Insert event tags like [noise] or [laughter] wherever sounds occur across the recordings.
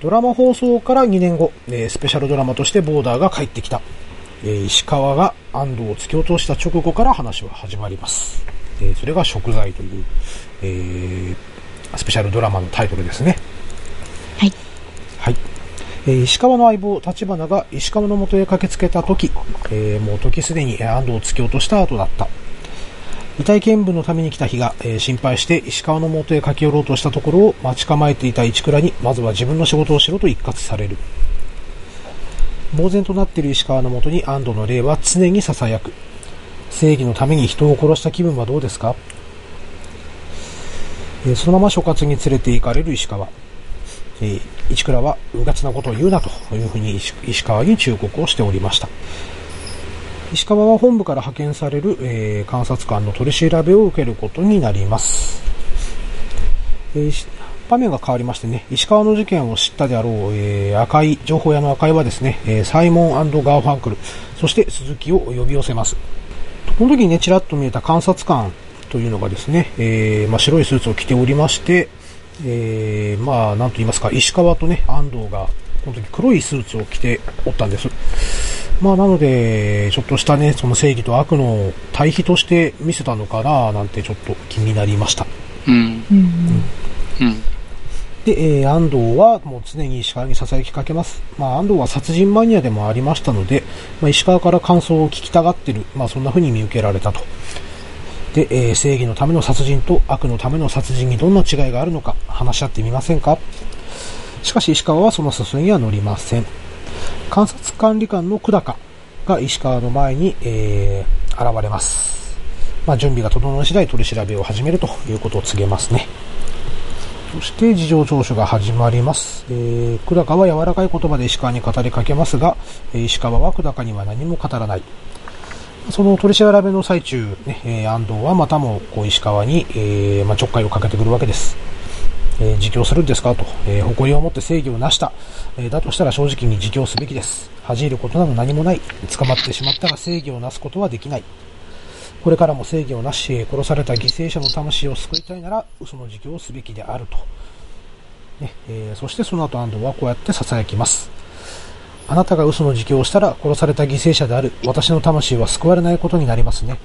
ドラマ放送から2年後、えースペシャルドラマとしてボーダーが帰ってきた。えー石川が安藤を突き落とした直後から話は始まります。えーそれが食材という、えースペシャルドラマのタイトルですね。はい。はい。えー石川の相棒、立花が石川の元へ駆けつけた時、えーもう時すでにえー安藤を突き落とした後だった。遺体見分のために来た日が、えー心配して石川の元へ駆け寄ろうとしたところを待ち構えていた市倉に、まずは自分の仕事をしろと一括される。呆然となっている石川のもとに安藤の霊は常に囁く。正義のために人を殺した気分はどうですか？えーそのまま所轄に連れて行かれる石川。えー市倉は、うがつなことを言うなというふうに石川に忠告をしておりました。石川は本部から派遣される、えー監察官の取り調べを受けることになります。えー場面が変わりましてね、石川の事件を知ったであろう、えー赤い、情報屋の赤いはですね、えーサイモンガーファンクル、そして鈴木を呼び寄せます。この時にね、ちらっと見えた監察官というのがですね、えーまあ、白いスーツを着ておりまして、えーまあ、なんと言いますか、石川とね、安藤が、この時黒いスーツを着ておったんです。まあ、なので、ちょっとしたね、その正義と悪の対比として見せたのかな、なんてちょっと気になりました。うん。うん。うん。で、えー安藤はもう常に石川に囁きかけます。まあ、安藤は殺人マニアでもありましたので、まあ、石川から感想を聞きたがってる、まあ、そんな風に見受けられたと。で、えー正義のための殺人と悪のための殺人にどんな違いがあるのか話し合ってみませんか？しかし石川はその誘いには乗りません。監察管理官の久高が石川の前に、えー現れます。まあ、準備が整い次第取り調べを始めるということを告げますね。そして事情聴取が始まります。えー、久高は柔らかい言葉で石川に語りかけますが、石川は久高には何も語らない。その取り調べの最中、ね、え安藤はまたもこう石川に、えーまあ、ちょっかいをかけてくるわけです。えー自供するんですか？と、えー誇りを持って正義を成した、えーだとしたら正直に自供すべきです。恥じることなど何もない。捕まってしまったら正義をなすことはできない。これからも正義をなし、殺された犠牲者の魂を救いたいなら、嘘の自供をすべきであると。ねえーそしてその後安藤はこうやって囁きます。あなたが嘘の自供をしたら殺された犠牲者である私の魂は救われないことになりますね。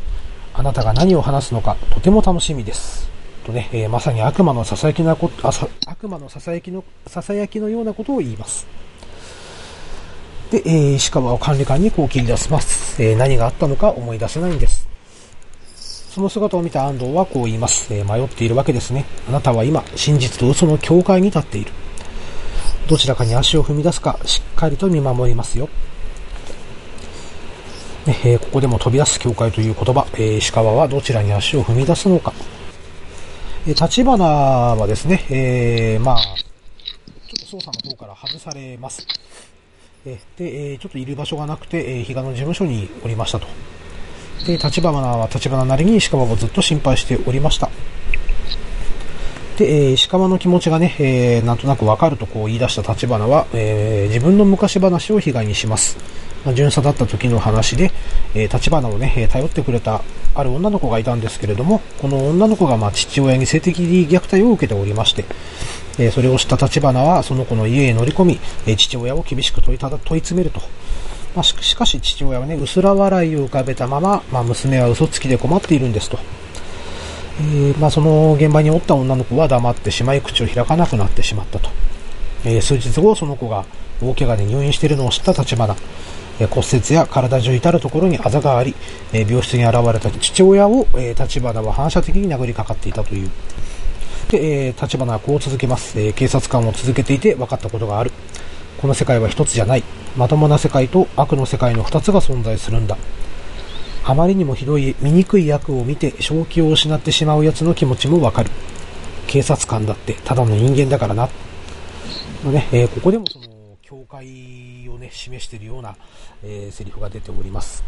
あなたが何を話すのかとても楽しみです。とね、えーまさに悪魔の囁きなこあさ悪魔の囁きの囁きのようなことを言います。で、えー石川を管理官にこう切り出します。えー何があったのか思い出せないんです。その姿を見た安藤はこう言います。えー迷っているわけですね。あなたは今、真実と嘘の境界に立っている。どちらかに足を踏み出すか、しっかりと見守りますよ。ねえーここでも飛び出す境界という言葉、えー石川はどちらに足を踏み出すのか。えー立花はですね、えーまあ、ちょっと捜査の方から外されます。えで、えちょっといる場所がなくて、えー比嘉の事務所におりましたと。で、立花は立花なりに石川をずっと心配しておりました。で、え石川の気持ちがね、えなんとなくわかるとこう言い出した立花は、え自分の昔話を被害にします。まあ、巡査だった時の話で、えー立花をね、頼ってくれたある女の子がいたんですけれども、この女の子がまあ父親に性的虐待を受けておりまして、えーそれを知った立花はその子の家へ乗り込み、えー父親を厳しく問いただ問い詰めると。まあ、ししかし父親はね、薄ら笑いを浮かべたまま、まあ、娘は嘘つきで困っているんですと。えーまあ、その現場におった女の子は黙ってしまい口を開かなくなってしまったと。えー数日後、その子が大怪我で入院しているのを知った立花。え骨折や体中至るところにあざがあり、え病室に現れた父親を、えー立花は反射的に殴りかかっていたという。で、えー立花はこう続けます、えー警察官を続けていて分かったことがある。この世界は一つじゃない。まともな世界と悪の世界の二つが存在するんだ。あまりにもひどい醜い悪を見て正気を失ってしまう奴の気持ちもわかる。警察官だってただの人間だからな。のね、えーここでもその境界をね、示しているような、えーセリフが出ております。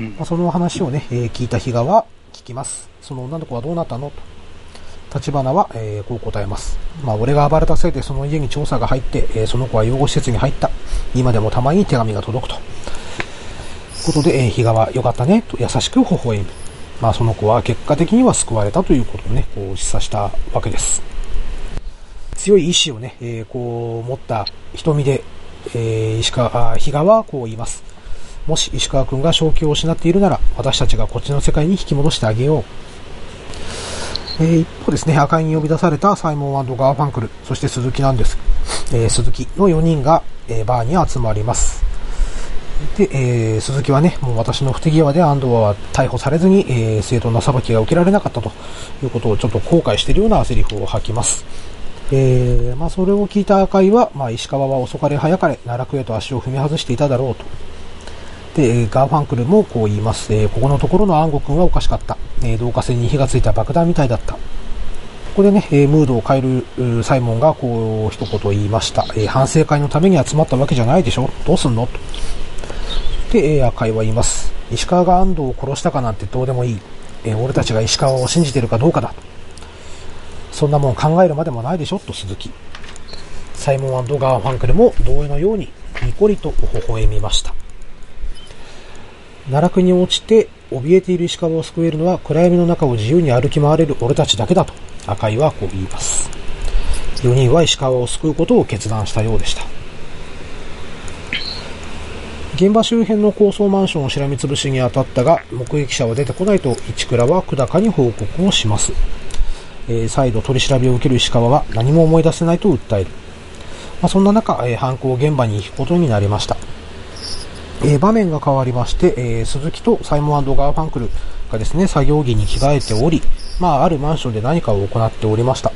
うんまあ、その話をね、えー聞いた比嘉は聞きます。その女の子はどうなったの？と。立花は、えーこう答えます。まあ、俺が暴れたせいでその家に調査が入って、えーその子は養護施設に入った。今でもたまに手紙が届くと。ことで、えー比嘉は良かったね、と優しく微笑む。まあ、その子は結果的には救われたということをね、こう示唆したわけです。強い意志をね、えー、こう、持った瞳で、えー、石川、比嘉はこう言います。もし石川君が正気を失っているなら、私たちがこっちの世界に引き戻してあげよう。えー、一方ですね、赤いに呼び出されたサイモンガーファンクル、そして鈴木なんです。えー、鈴木の4人が、えー、バーに集まります。で、えー、鈴木はね、もう私の不手際で安藤は逮捕されずに、えー、正当な裁きが受けられなかったということをちょっと後悔しているようなセリフを吐きます。えー、まあ、それを聞いた赤井は、まあ、石川は遅かれ早かれ、奈落へと足を踏み外していただろうと。で、ガーファンクルもこう言います。えー、ここのところの安吾君はおかしかった。えー、導火線に火がついた爆弾みたいだった。ここでね、え、ムードを変えるサイモンがこう一言言いました。え、反省会のために集まったわけじゃないでしょどうすんの？と。で、え、赤井は言います。石川が安藤を殺したかなんてどうでもいい。え、俺たちが石川を信じてるかどうかだ。そんなもん考えるまでもないでしょ？と鈴木。サイモンガーファンクルも同様のようにニコリと微笑みました。奈落に落ちて怯えている石川を救えるのは暗闇の中を自由に歩き回れる俺たちだけだと赤井はこう言います。4人は石川を救うことを決断したようでした。現場周辺の高層マンションをしらみつぶしに当たったが、目撃者は出てこないと市倉は久高に報告をします。えー、再度取り調べを受ける石川は何も思い出せないと訴える。まあ、そんな中、えー、犯行現場に行くことになりました。えー、場面が変わりまして、え、鈴木とサイモンガーファンクルがですね、作業着に着替えており、まあ、あるマンションで何かを行っておりました。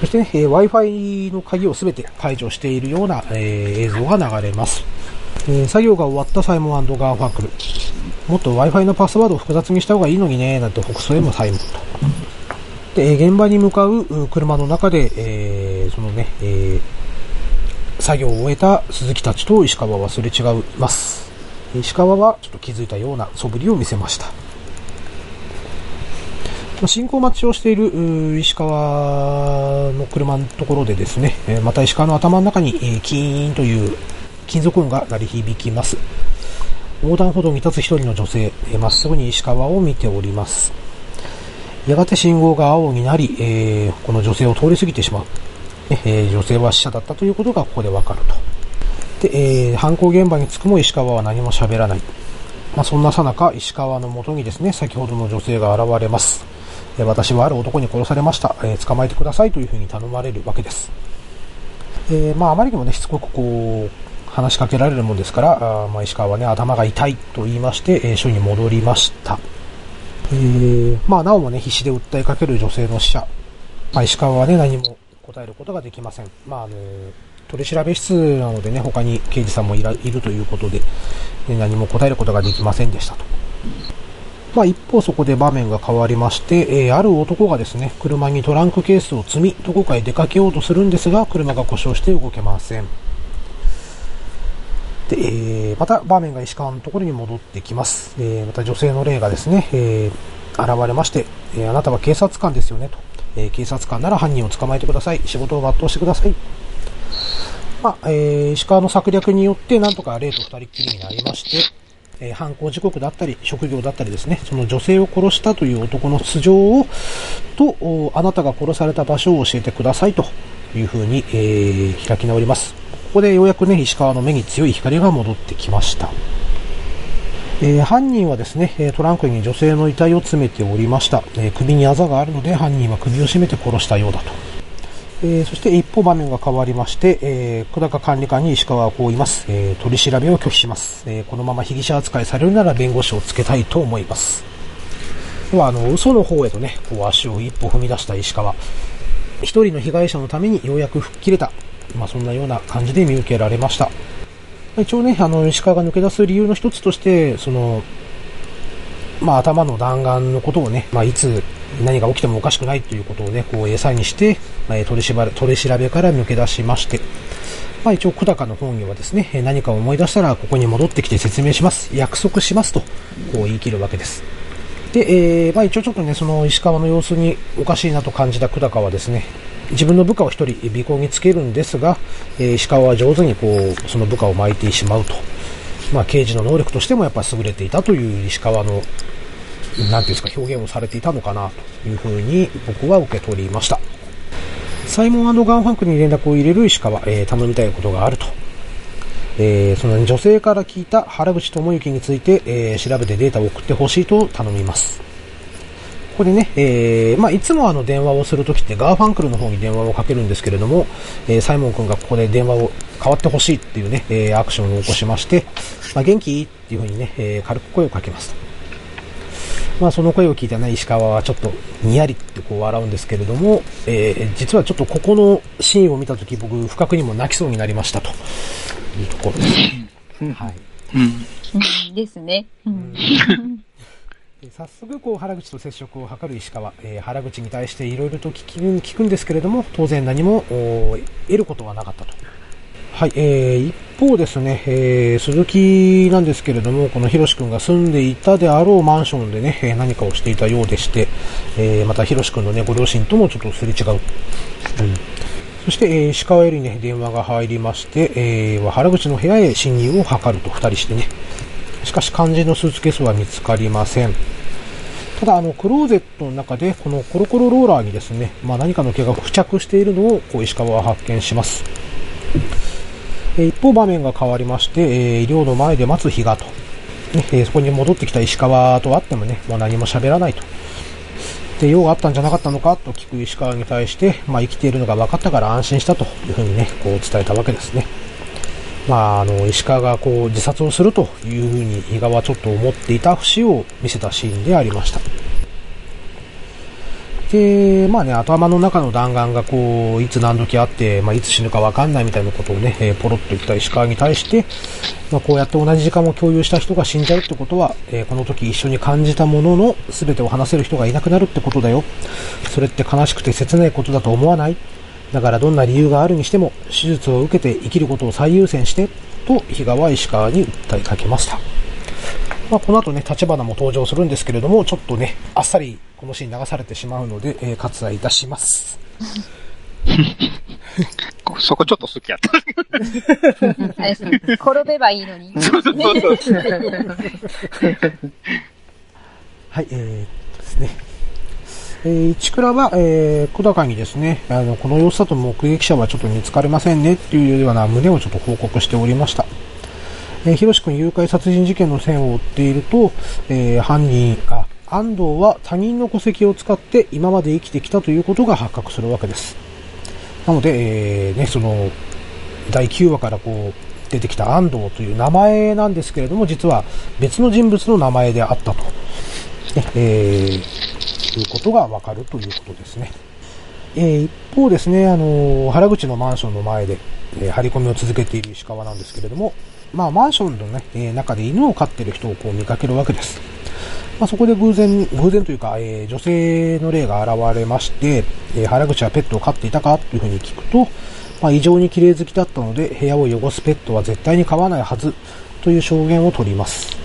そしてね、え、Wi-Fi の鍵をすべて解除しているような、え映像が流れます。え作業が終わったサイモンガーファンクル。もっと Wi-Fi のパスワードを複雑にした方がいいのにね、なんて北総へもサイモンと。で、現場に向かう車の中で、えそのね、え作業を終えた鈴木たちと石川はすれ違います。石川はちょっと気づいたような素振りを見せました。信号待ちをしている石川の車のところでですね、また石川の頭の中にキーンという金属音が鳴り響きます。横断歩道に立つ一人の女性、まっすぐに石川を見ております。やがて信号が青になり、えー、この女性を通り過ぎてしまう。えー、女性は死者だったということがここでわかると。で、えー、犯行現場に着くも石川は何も喋らない。まあ、そんなさなか石川のもとにですね、先ほどの女性が現れます。え、私はある男に殺されました。え、捕まえてくださいというふうに頼まれるわけです。えまあ、あまりにもね、しつこくこう、話しかけられるもんですから、あまあ、石川はね、頭が痛いと言いまして、え署に戻りました。えー、まあ、なおもね、必死で訴えかける女性の死者。まあ、石川はね、何も答えることができません。まあ、あの取り調べ室なのでね、他に刑事さんもいるということで、ね何も答えることができませんでしたと。まあ、一方そこで場面が変わりまして、えー、ある男がですね、車にトランクケースを積み、どこかへ出かけようとするんですが、車が故障して動けません。で、えー、また場面が石川のところに戻ってきます。え、また女性の霊がですね、えー、現れまして、えあなたは警察官ですよねと。え警察官なら犯人を捕まえてください。仕事を全うしてください。まあ、え、石川の策略によって、なんとか霊と二人っきりになりまして、え、犯行時刻だったり、職業だったりですね、その女性を殺したという男の素性を、と、あなたが殺された場所を教えてくださいというふうに、えー、開き直ります。ここでようやくね、石川の目に強い光が戻ってきました。えー、犯人はですね、トランクに女性の遺体を詰めておりました。えー、首にあざがあるので犯人は首を絞めて殺したようだと。えー、そして一歩場面が変わりまして、えー、小高管理官に石川はこう言います。え、取り調べを拒否します。えこのまま被疑者扱いされるなら弁護士をつけたいと思います。では、あの、嘘の方へとね、こう足を一歩踏み出した石川。一人の被害者のためにようやく吹っ切れた。まあ、そんなような感じで見受けられました。一応ね、あの、石川が抜け出す理由の一つとして、その、まあ、頭の弾丸のことをね、まあ、いつ何が起きてもおかしくないということをね、こう餌にして、まあ、取りしば取り調べから抜け出しまして、まあ、一応、久高の本人はですね、何か思い出したらここに戻ってきて説明します、約束しますと、こう言い切るわけです。で、えー、まあ一応ちょっとね、その石川の様子におかしいなと感じた久高はですね、自分の部下を一人尾行につけるんですが、え、石川は上手にこう、その部下を巻いてしまうと。まあ刑事の能力としてもやっぱ優れていたという石川のなんていうんですか、表現をされていたのかなというふうに僕は受け取りました。サイモンガンファンクに連絡を入れる石川、えー、頼みたいことがあると。えー、その女性から聞いた原口智之について、えー、調べてデータを送ってほしいと頼みます。ここでね、えー、まあ、いつもあの電話をするときってガーファンクルの方に電話をかけるんですけれども、えー、サイモン君がここで電話を変わってほしいっていうね、えー、アクションを起こしまして、まあ、元気っていう風にね、えー、軽く声をかけます。まあ、その声を聞いたね、石川はちょっとにやりってこう笑うんですけれども、えー、実はちょっとここのシーンを見たとき僕、不覚にも泣きそうになりましたというところです。はい。うん。ですね。うん早速こう原口と接触を図る石川、えー、原口に対していろいろと聞く聞くんですけれども当然何も得ることはなかったと。はい、えー、一方ですね、えー、鈴木なんですけれども、このひろし君が住んでいたであろうマンションでね、え何かをしていたようでして、えー、またひろし君のね、ご両親ともちょっとすれ違う。うん。そして、えー、石川よりね、電話が入りまして、えー、原口の部屋へ侵入を図ると二人してね。しかし肝心のスーツケースは見つかりません。ただ、あの、クローゼットの中で、このコロコロローラーにですね、まあ、何かの毛が付着しているのを、こう、石川は発見します。え一方、場面が変わりまして、え医療の前で待つ日がと。ね、えそこに戻ってきた石川と会ってもね、もう何も喋らないと。で、用があったんじゃなかったのかと聞く石川に対して、まあ、生きているのが分かったから安心したというふうにね、こう伝えたわけですね。まあ、あの、石川がこう自殺をするというふうに伊賀はちょっと思っていた節を見せたシーンでありました。で、まあね、頭の中の弾丸がこう、いつ何時あって、まあ、いつ死ぬかわかんないみたいなことをね、えー、ポロッと言った石川に対して、まあ、こうやって同じ時間を共有した人が死んじゃうってことは、えー、この時一緒に感じたものの全てを話せる人がいなくなるってことだよ。それって悲しくて切ないことだと思わないだからどんな理由があるにしても、手術を受けて生きることを最優先して、と比嘉は石川に訴えかけました。まあ、この後ね、立花も登場するんですけれども、ちょっとね、あっさりこのシーン流されてしまうので、えー、割愛いたします。そこちょっと好きやった。[laughs] 転べばいいのに。[laughs] そうそうそう。[laughs] はい、えー、ですね。えー、市倉は、えー、小高にですね、あの、この様子だと目撃者はちょっと見つかりませんねっていうような旨をちょっと報告しておりました。えー、ひろし君誘拐殺人事件の線を追っていると、えー、犯人、あ、安藤は他人の戸籍を使って今まで生きてきたということが発覚するわけです。なので、えー、ね、その、第9話からこう、出てきた安藤という名前なんですけれども、実は別の人物の名前であったと。ね、えー、いうことがわかるということですね。えー、一方ですね、あの、原口のマンションの前で、えー、張り込みを続けている石川なんですけれども、まあ、マンションのね、えー、中で犬を飼ってる人をこう見かけるわけです。まあ、そこで偶然、偶然というか、えー、女性の霊が現れまして、えー、原口はペットを飼っていたかというふうに聞くと、まあ、異常に綺麗好きだったので、部屋を汚すペットは絶対に飼わないはずという証言を取ります。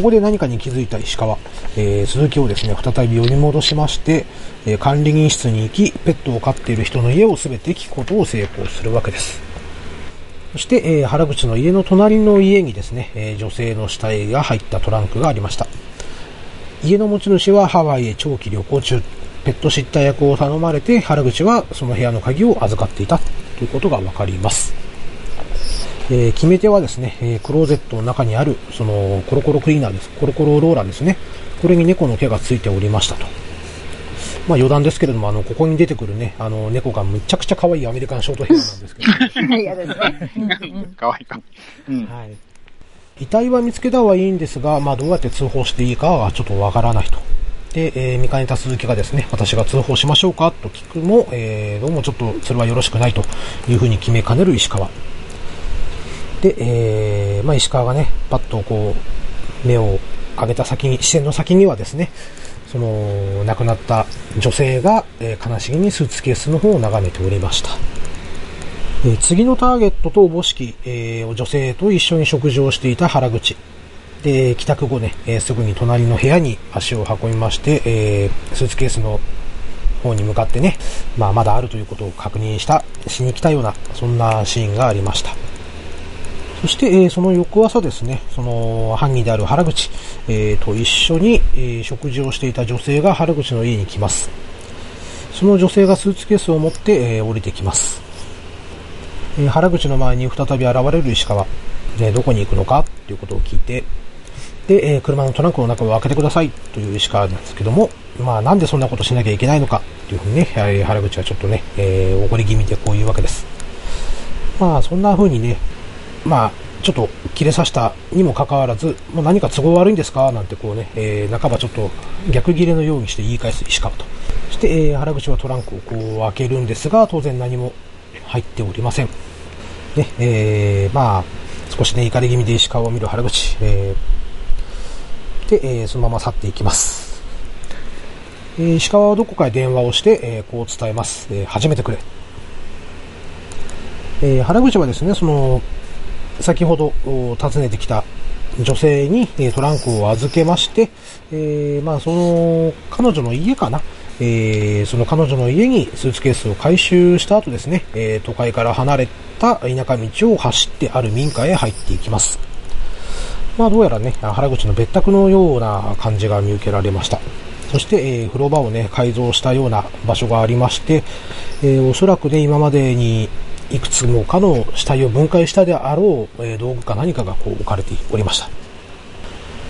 ここで何かに気づいた石川、えー、鈴木をですね、再び呼び戻しまして、えー、管理人室に行き、ペットを飼っている人の家を全て聞くことを成功するわけです。そして、えー、原口の家の隣の家にですね、えー、女性の死体が入ったトランクがありました。家の持ち主はハワイへ長期旅行中、ペットシッター役を頼まれて、原口はその部屋の鍵を預かっていたということがわかります。えー、決め手はですね、えー、クローゼットの中にある、その、コロコロクリーナーです。コロコロローラーですね。これに猫の毛がついておりましたと。まあ余談ですけれども、あの、ここに出てくるね、あの、猫がむちゃくちゃ可愛いアメリカンショートヘアなんですけど。いやですね。可愛いか。うん。はい。遺体は見つけたはいいんですが、まあどうやって通報していいかはちょっとわからないと。で、えー、見かねた鈴木がですね、私が通報しましょうかと聞くも、えー、どうもちょっとそれはよろしくないというふうに決めかねる石川。で、えー、まあ、石川がね、パッとこう、目を上げた先に、視線の先にはですね、その、亡くなった女性が、えー、悲しげにスーツケースの方を眺めておりました。えー、次のターゲットとおぼしき、えー、女性と一緒に食事をしていた原口。で、帰宅後ね、えー、すぐに隣の部屋に足を運びまして、えー、スーツケースの方に向かってね、まあ、まだあるということを確認した、しに来たような、そんなシーンがありました。そして、えー、その翌朝ですね、その犯人である原口、えー、と一緒に、えー、食事をしていた女性が原口の家に来ます。その女性がスーツケースを持って、えー、降りてきます。えー、原口の前に再び現れる石川。で、どこに行くのか？ということを聞いて、で、えー、車のトランクの中を開けてくださいという石川なんですけども、まあなんでそんなことしなきゃいけないのか？というふうにね、原口はちょっとね、えー、怒り気味でこういうわけです。まあそんな風にね、まあちょっと切れさしたにもかかわらず、もう何か都合悪いんですか？なんてこうね、えー、半ばちょっと逆切れのようにして言い返す石川と。そして、えー、原口はトランクをこう開けるんですが、当然何も入っておりません。ね、えー、まあ、少しね、怒り気味で石川を見る原口、えー、で、えー、そのまま去っていきます。えー、石川はどこかへ電話をして、えー、こう伝えます。えー、始めてくれ。えー、原口はですね、その、先ほど訪ねてきた女性にトランクを預けまして、えー、まあ、その、彼女の家かな？えー、その彼女の家にスーツケースを回収した後ですね、えー、都会から離れた田舎道を走ってある民家へ入っていきます。まあ、どうやらね、原口の別宅のような感じが見受けられました。そして、えー、風呂場をね、改造したような場所がありまして、えー、おそらくね、今までにいくつもかの死体を分解したであろう、え、道具か何かがこう置かれておりました。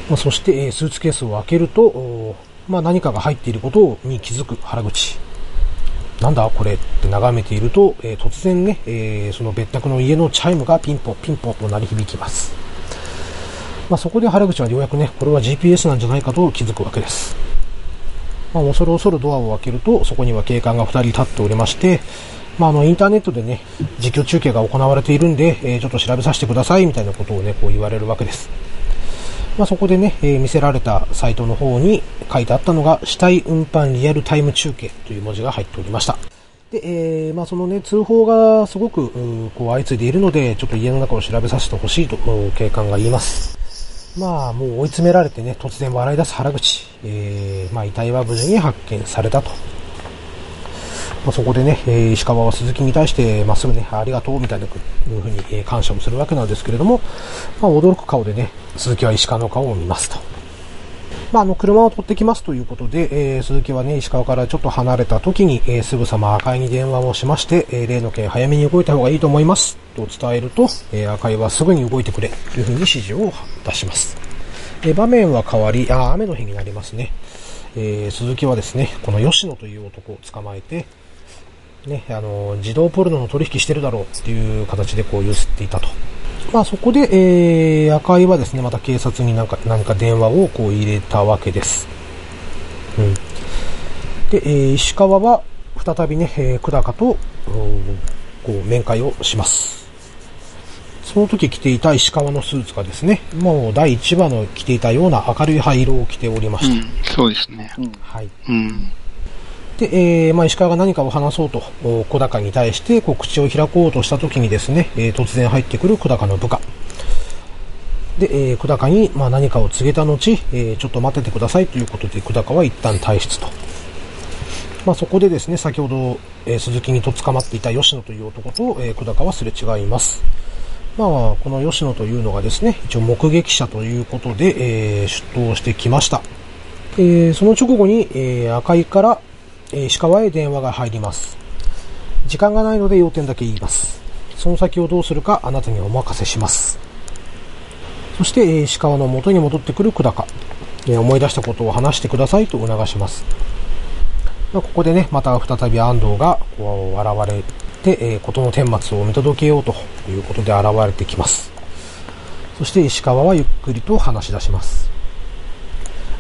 まあ、そして、え、スーツケースを開けると、まあ、何かが入っていることに気づく原口。なんだこれって眺めていると、えー、突然ね、えー、その別宅の家のチャイムがピンポンピンポンと鳴り響きます。まあ、そこで原口はようやくね、これは GPS なんじゃないかと気づくわけです。まあ、恐る恐るドアを開けると、そこには警官が2人立っておりまして、まあ、あの、インターネットでね、実況中継が行われているんで、えー、ちょっと調べさせてください、みたいなことをね、こう言われるわけです。まあ、そこでね、えー、見せられたサイトの方に書いてあったのが、死体運搬リアルタイム中継という文字が入っておりました。で、えー、まあ、そのね、通報がすごく、こう、相次いでいるので、ちょっと家の中を調べさせてほしいと、警官が言います。まあ、もう追い詰められてね、突然笑い出す原口。えー、まあ、遺体は無事に発見されたとまあ、そこでね、えー、石川は鈴木に対して、まあ、すぐね、ありがとうみたいなふうに、えー、感謝をするわけなんですけれども、まあ、驚く顔でね、鈴木は石川の顔を見ますと。まあ、あの、車を取ってきますということで、えー、鈴木はね、石川からちょっと離れた時に、えー、すぐさま赤井に電話をしまして、えー、例の件早めに動いた方がいいと思います、と伝えると、えー、赤井はすぐに動いてくれ、というふうに指示を出します。えー、場面は変わり、あ、雨の日になりますね。えー、鈴木はですね、この吉野という男を捕まえて、ね、あの、自動ポルノの取引してるだろうっていう形でこう揺すっていたと。まあそこで、えー、赤井はですね、また警察になんか、何か電話をこう入れたわけです。うん。で、えー、石川は再びね、えー、久高と、こう、面会をします。その時着ていた石川のスーツがですね、もう第1話の着ていたような明るい灰色を着ておりました。うん、そうですね。うん、はい。うん。で、えー、まあ、石川が何かを話そうと、小高に対して、こう、口を開こうとした時にですね、えー、突然入ってくる小高の部下。で、えー、小高に、まあ、何かを告げた後、えー、ちょっと待っててくださいということで、小高は一旦退出と。まあ、そこでですね、先ほど、えー、鈴木にとっ捕まっていた吉野という男と、えー、小高はすれ違います。まあ、この吉野というのがですね、一応目撃者ということで、えー、出頭してきました。えー、その直後に、えー、赤井から、え石川へ電話が入ります。時間がないので要点だけ言います。その先をどうするかあなたにお任せします。そして、え石川の元に戻ってくる久高。え思い出したことを話してくださいと促します。まここでね、また再び安藤がこう現れて、え事の顛末を見届けようということで現れてきます。そして石川はゆっくりと話し出します。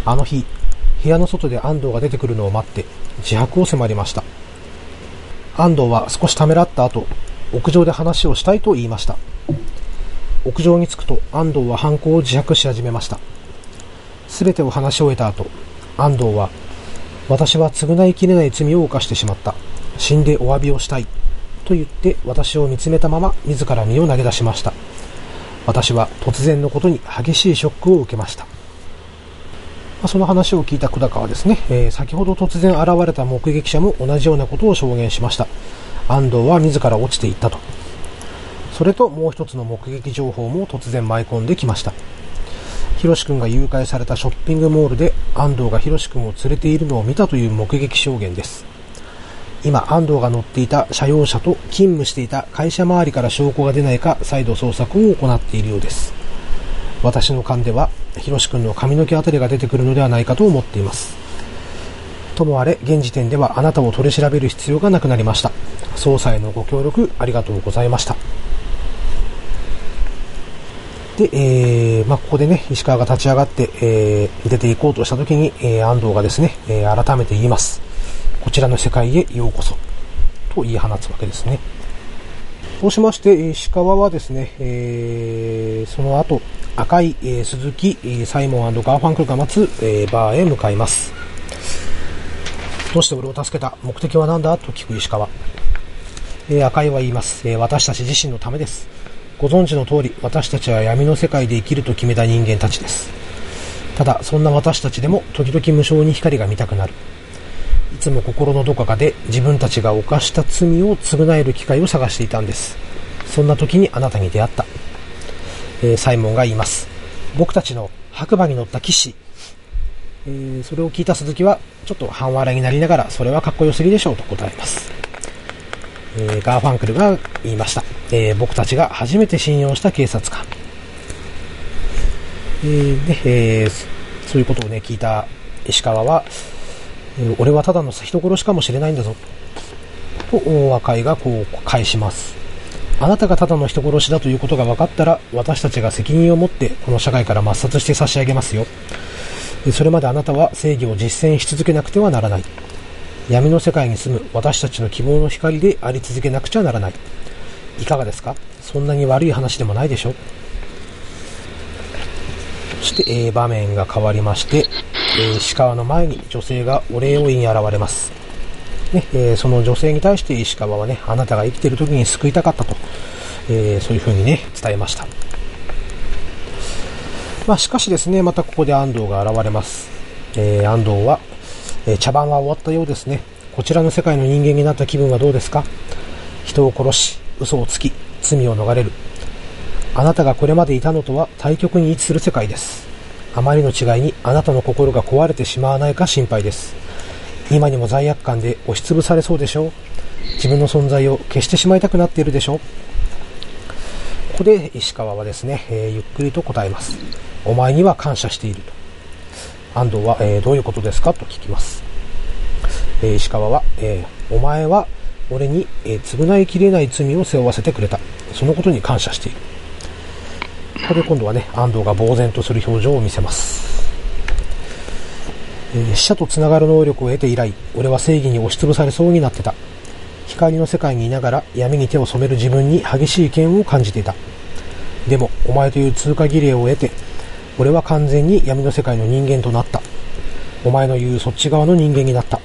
あの日、部屋の外で安藤が出てくるのを待って自白を迫りました。安藤は少しためらった後、屋上で話をしたいと言いました。屋上に着くと安藤は犯行を自白し始めました。すべてを話し終えた後、安藤は、私は償いきれない罪を犯してしまった。死んでお詫びをしたい。と言って私を見つめたまま自ら身を投げ出しました。私は突然のことに激しいショックを受けました。まその話を聞いた久高はですね、えー、先ほど突然現れた目撃者も同じようなことを証言しました。安藤は自ら落ちていったと。それともう一つの目撃情報も突然舞い込んできました。ヒロシ君が誘拐されたショッピングモールで安藤がヒロシ君を連れているのを見たという目撃証言です。今安藤が乗っていた車用車と勤務していた会社周りから証拠が出ないか再度捜索を行っているようです。私の勘では、ひろし君の髪の毛あたりが出てくるのではないかと思っています。ともあれ、現時点ではあなたを取り調べる必要がなくなりました。捜査へのご協力ありがとうございました。で、えー、まあ、ここでね、石川が立ち上がって、えー、出ていこうとしたときに、えー、安藤がですね、えー、改めて言います。こちらの世界へようこそ。と言い放つわけですね。そうしまして、石川はですね、えーその後、赤い、えー鈴木、サイモンガーファンクルが待つ、えーバーへ向かいます。どうして俺を助けた目的は何だ？と聞く石川。えー赤井は言います、えー私たち自身のためです。ご存知の通り、私たちは闇の世界で生きると決めた人間たちです。ただ、そんな私たちでも、時々無償に光が見たくなる。いつも心のどこかで自分たちが犯した罪を償える機会を探していたんです。そんな時にあなたに出会った。えーサイモンが言います。僕たちの白馬に乗った騎士。えーそれを聞いた鈴木は、ちょっと半笑いになりながら、それはかっこよすぎでしょうと答えます。えーガーファンクルが言いました。えー僕たちが初めて信用した警察官。えーでえーそういうことをね、聞いた石川は、えー俺はただの人殺しかもしれないんだぞ。と、大赤井がこう返します。あなたがただの人殺しだということが分かったら、私たちが責任を持ってこの社会から抹殺して差し上げますよ。それまであなたは正義を実践し続けなくてはならない。闇の世界に住む私たちの希望の光であり続けなくちゃならない。いかがですか？そんなに悪い話でもないでしょそして、えー場面が変わりまして、えー石川の前に女性がお礼を言い現れます。ねえーその女性に対して石川はね、あなたが生きている時に救いたかったと、えーそういう風にね、伝えました。まあ、しかしですね、またここで安藤が現れます。えー安藤は、え茶番は終わったようですね。こちらの世界の人間になった気分はどうですか？人を殺し、嘘をつき、罪を逃れる。あなたがこれまでいたのとは対極に位置する世界です。あまりの違いにあなたの心が壊れてしまわないか心配です。今にも罪悪感で押しつぶされそうでしょう自分の存在を消してしまいたくなっているでしょうここで石川はですね、えーゆっくりと答えます。お前には感謝していると。安藤は、えーどういうことですかと聞きます。えー石川は、えーお前は俺に、えー償いきれない罪を背負わせてくれた。そのことに感謝している。ここで今度はね、安藤が呆然とする表情を見せます。え死者と繋がる能力を得て以来、俺は正義に押しつぶされそうになってた。光の世界にいながら闇に手を染める自分に激しい嫌悪を感じていた。でも、お前という通過儀礼を得て、俺は完全に闇の世界の人間となった。お前の言うそっち側の人間になった。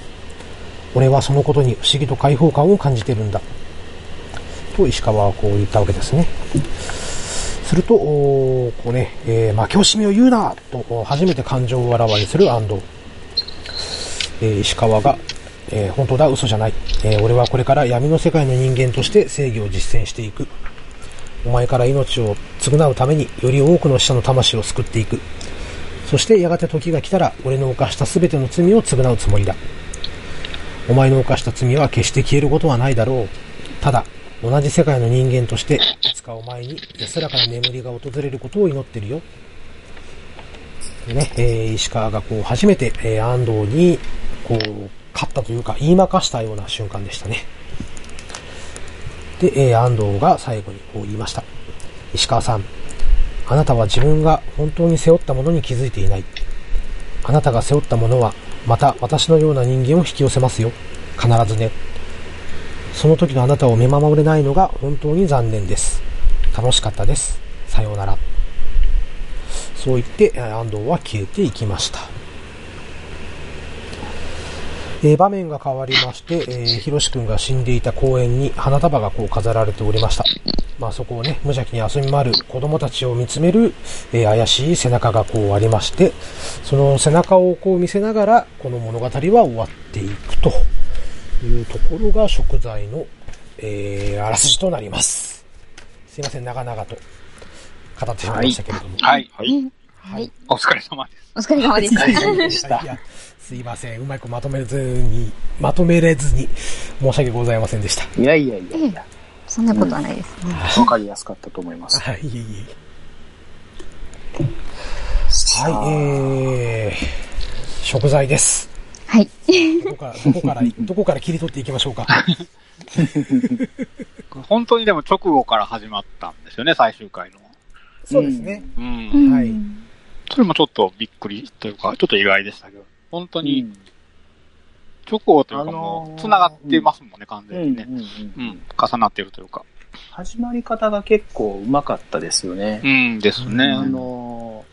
俺はそのことに不思議と解放感を感じてるんだ。と石川はこう言ったわけですね。すると、こうね、えー負け惜しみを言うなと、初めて感情をあらわにする安藤。え石川が、え本当だ、嘘じゃない、え俺はこれから闇の世界の人間として正義を実践していく。お前から命を償うためにより多くの死者の魂を救っていく。そしてやがて時が来たら俺の犯した全ての罪を償うつもりだ。お前の犯した罪は決して消えることはないだろう。ただ、同じ世界の人間として、いつかお前に安らかな眠りが訪れることを祈ってるよ。ね、えー石川がこう初めて、えー安藤に、こう、勝ったというか、言いまかしたような瞬間でしたね。で、えー安藤が最後にこう言いました。石川さん、あなたは自分が本当に背負ったものに気づいていない。あなたが背負ったものは、また私のような人間を引き寄せますよ。必ずね。その時のあなたを見守れないのが本当に残念です。楽しかったです。さようなら。そう言って、安藤は消えていきました。え場面が変わりまして、えー、ひろしくんが死んでいた公園に花束がこう飾られておりました。まあそこをね、無邪気に遊び回る子供たちを見つめる、えー怪しい背中がこうありまして、その背中をこう見せながら、この物語は終わっていくというところが食材の、えーあらすじとなります。すいません、長々と語ってしまいましたけれども。はい。はい。はい。お疲れ様です。お疲れ様でしたい。や、すいません。うまくまとめずに、まとめれずに、申し訳ございませんでした。いやいやいやいや、そんなことはないです。わかりやすかったと思います。はい、いえいえ。はい、えー、食材です。はい。どこから、どこから、[laughs] どこから切り取っていきましょうか。本当にでも直後から始まったんですよね、最終回の。そうですね。うん。はいそれもちょっとびっくりというか、ちょっと意外でしたけど、本当うんに直後というかあのーもう、繋がってますもんね、完うん全にね。うんうんうん。重なってるというか。始まり方が結構うまかったですよね。うんですね。あの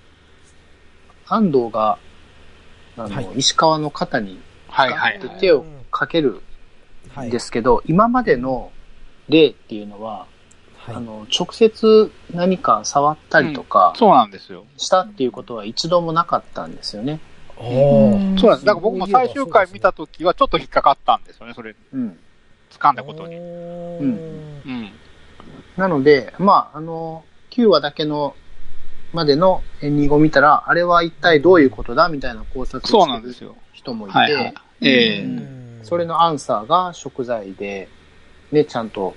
ー、安藤が、あの、はい石川の肩にはいはい手をかけるはい。んですけど、今までの例っていうのは、はいあの、直接何か触ったりとかそうなんですよ。したっていうことは一度もなかったんですよね。おーそうなんです。だから僕も最終回見たときはちょっと引っかかったんですよね、それ、うん。掴んだことに。ううんん。うん。なので、まあ、あの、9話だけの、までのエンディングを見たら、あれは一体どういうことだみたいな考察そうをしてるなんですよ。人もいはいはいて、。ええうんそれのアンサーが食材で、ね、ちゃんと、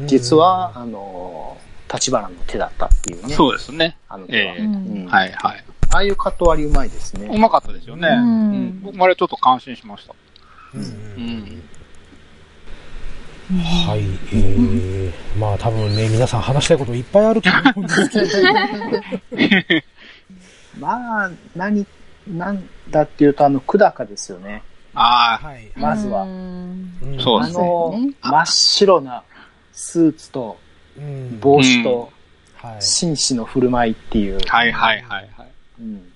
実は、あの、立花の手だったっていうね。そうですね。あの手は。ええうんはいはい。ああいうカット割りうまいですね。うまかったですよね。うんうん僕もあれちょっと感心しました。うんうんうん。はい、えー、まあ多分ね、皆さん話したいこといっぱいあると思うんですけど、[laughs] まあ、何、なんだっていうと、あの、久高ですよね。ああ、はい。まずはそうですねの、ね真っ白なスーツとうん帽子とはい。紳士の振る舞いっていう。はいはいはいはい。うん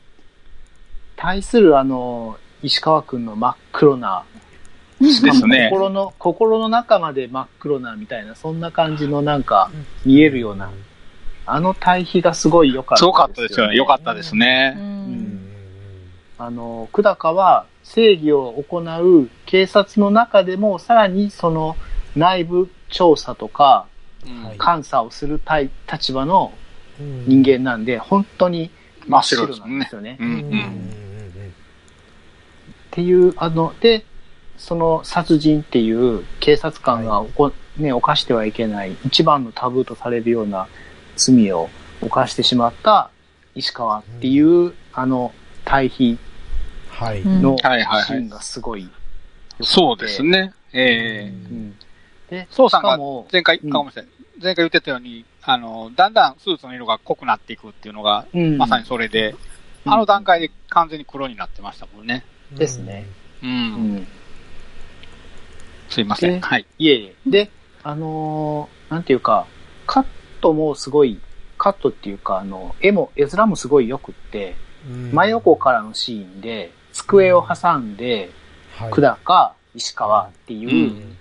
対するあの、石川くんの真っ黒な、しかもですね心の、心の中まで真っ黒なみたいな、そんな感じのなんか、見えるような、あの対比がすごい良かったすごかったですよね。よかったですうね。うんんあの、久高は正義を行う警察の中でも、さらにその内部調査とか監査をする対立場のうん。人間なんで、本当に真っ白なんですよね。っていう、あの、で、その殺人っていう警察官がおこ、ね、犯してはいけない一番のタブーとされるような罪を犯してしまった石川っていう、あの、対比のはいはいはい。シーンがすごい良くて。そうです。ね。ええ。うん。で、そうさんが前回、うん。前回言ってたように、あの、だんだんスーツの色が濃くなっていくっていうのが、うんまさにそれで、うんあの段階で完全に黒になってましたもんね。ですね。う。うんん。すいません。ではい。いえいえ。で、あのーなんていうか、カットもすごい、カットっていうか、あの、絵も、絵面もすごい良くって、うん。真横からのシーンで、机を挟んで、はい久高、石川っていう、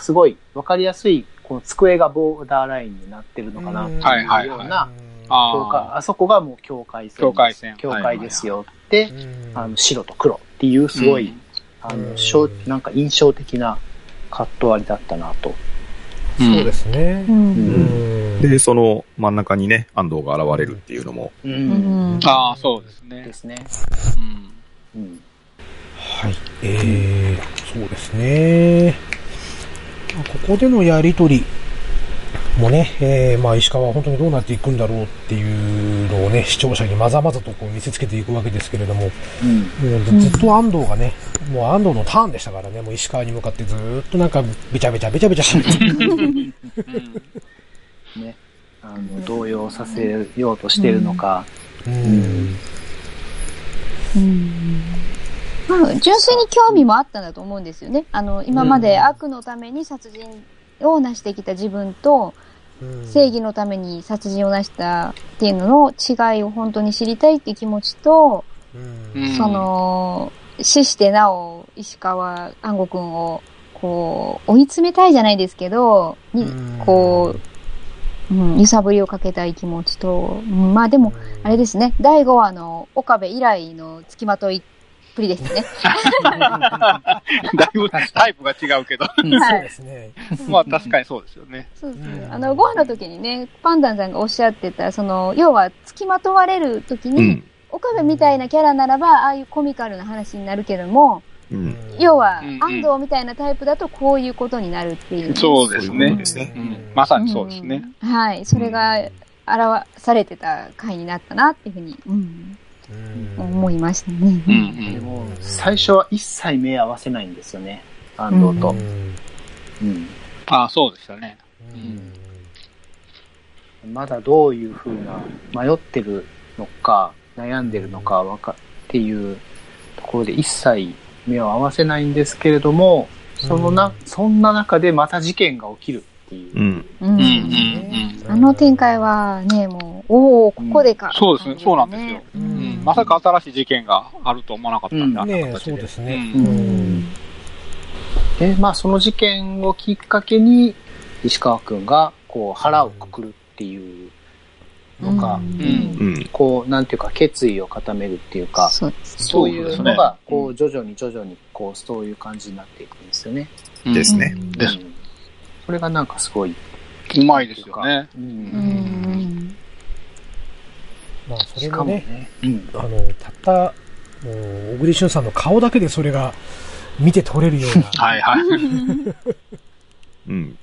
すごいわかりやすい、この机がボーダーラインになってるのかなっていうはいはいはいような、あそこがもう境界線。境界線境界ですよって、うんあの、白と黒っていうすごい、うんあうんの、しょうなんか印象的なカット割りだったなと。そうですねで、その真ん中にね、安藤が現れるっていうのも、ああ、そうですねで。すね。うん。うん。はい。えー、そうですね。まあここでのやりとりもね、えー、まあ石川は本当にどうなっていくんだろうっていうのをね、視聴者にまざまざとこう見せつけていくわけですけれども、うん。ずっと安藤がね、もう安藤のターンでしたからね、もう石川に向かってずーっとなんかべちゃべちゃべちゃべちゃしてる。うんね。あの、動揺させようとしてるのか。うん。うんまあ、純粋に興味もあったんだと思うんですよね。あの、今まで悪のために殺人を成してきた自分と、正義のために殺人を成したっていうのの違いを本当に知りたいっていう気持ちと、うん。うんその、死してなお、石川安吾くんを、こう、追い詰めたいじゃないですけど、にうん。こう、うん、揺さぶりをかけたい気持ちと、うんまあでも、あれですね、第5話の岡部以来の付きまといっぷりですね。だいぶタイプが違うけど。そうですね。まあ確かにそうですよね。そうですねう。んあの、5話の時にね、パンダンさんがおっしゃってた、その、要は、付きまとわれる時に、うん。岡部みたいなキャラならば、ああいうコミカルな話になるけども、うん。要はうんう、ん安藤みたいなタイプだとこういうことになるっていう。そう。ですねうんまさにそうですね。うんはい。それが表されてた回になったなっていうふうに、うん、思いましたね。うんでも、最初は一切目合わせないんですよね。安藤と。うん。ああ、そうでしたね。まだどういう風な、迷ってるのか、悩んでるのか、わか、っていうところで一切目を合わせないんですけれども、そのな、そんな中でまた事件が起きるっていう。うん。うんうんうんうん。あの展開はね、もう、おおここでか。そうですね。そうなんですよ。ううんんまさか新しい事件があると思わなかったんで、うんあんなね形そうですね。ううんん。で、まあその事件をきっかけに、石川くんが、こう、腹をくくるっていうのか、うんうん。こう、なんていうか、決意を固めるっていうか、そうです。そういうのが、こう、徐々に徐々に、こう、そういう感じになっていくんですよね。うんですね。ですうんそれがなんかすごい。うまいですよね。う。うんん。まあ、そしかもれがね、ね。うん。あの、たった、もう、小栗旬さんの顔だけでそれが見て取れるような。[laughs] はいはい。うん。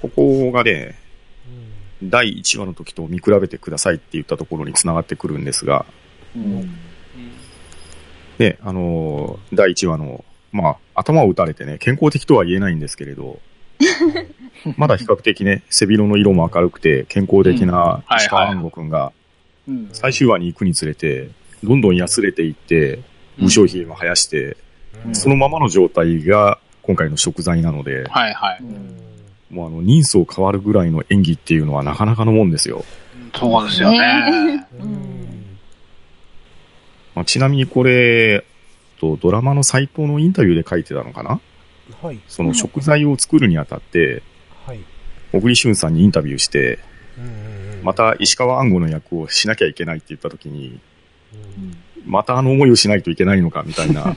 ここがね、第1話の時と見比べてくださいって言ったところに繋がってくるんですが、うん。ね、あのー第1話の、まあ、頭を打たれてね、健康的とは言えないんですけれど、[laughs] まだ比較的ね、背広の色も明るくて健康的な石川安吾くんが、うん。最終話に行くにつれて、どんどんやつれていって、無精ひげも生やして、うんそのままの状態が今回の食材なので、はいはい。もうあの、人相変わるぐらいの演技っていうのはなかなかのもんですよ。そうですよね。ねまあ、ちなみにこれ、とドラマのサイトのインタビューで書いてたのかなはい。その食材を作るにあたって、はい。小栗旬さんにインタビューして、ま、た石川暗号の役をしなきゃいけないって言った時に、うんまたあの思いをしないといけないのかみたいな。[laughs]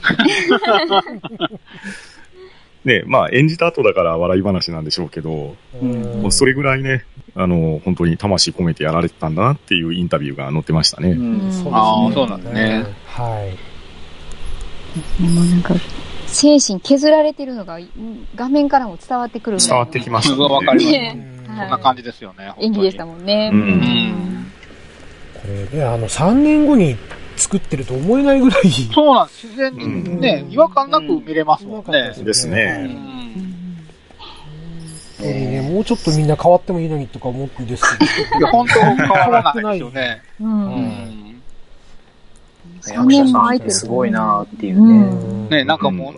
ねまあ演じた後だから笑い話なんでしょうけど、それぐらいね、あの、本当に魂込めてやられてたんだなっていうインタビューが載ってましたね。うん。そうですねああ、そうなんですね。はい。もうなんか、精神削られてるのが、うん画面からも伝わってくる伝わってきましたわかりますねうんな感じですよね。演技でしたもんね。うんうんこれね、あの、3年後に作ってると思えないぐらい。そうなんです。自然にね、違和感なく見れますもんね。ですねう本ん当にね、もうちょっとみんな変わってもいいのにとか思ってんですけいや、本当変わらないですよね。う。うんん3役者さんって。すごいなっていうど。ね。うんね、なんかもう、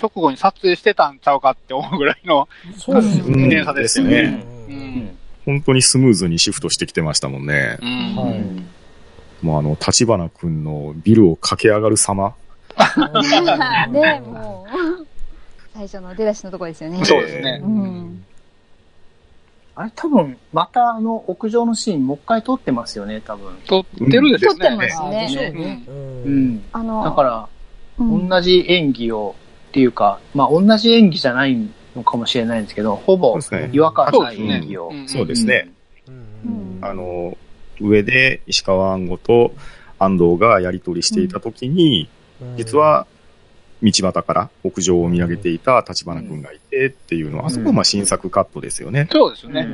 直後に撮影してたんちゃうかって思うぐらいのそうです差ですよでね。本当にスムーズにシフトしてきてましたもんね。うんはいもうあの、立花くんのビルを駆け上がる様。[laughs] ね、もう、最初の出だしのとこですよね。そうですねう。ん。あれ多分、またあの屋上のシーンもう一回撮ってますよね、多分。撮ってるです撮ってまね。すあでしょうね。ね。う。うんん。あの、だから、うん、同じ演技を、っていうか、まあ同じ演技じゃないのかもしれないんですけど、ほぼそうですね違和感ないそうですね演技を。。んそうですね。うんあの、上で石川安吾と安藤がやり取りしていた時に、うん実、は道端から屋上を見上げていた立花くんがいてっていうのは、あそこはまあ新作カットですよね。そうですよね。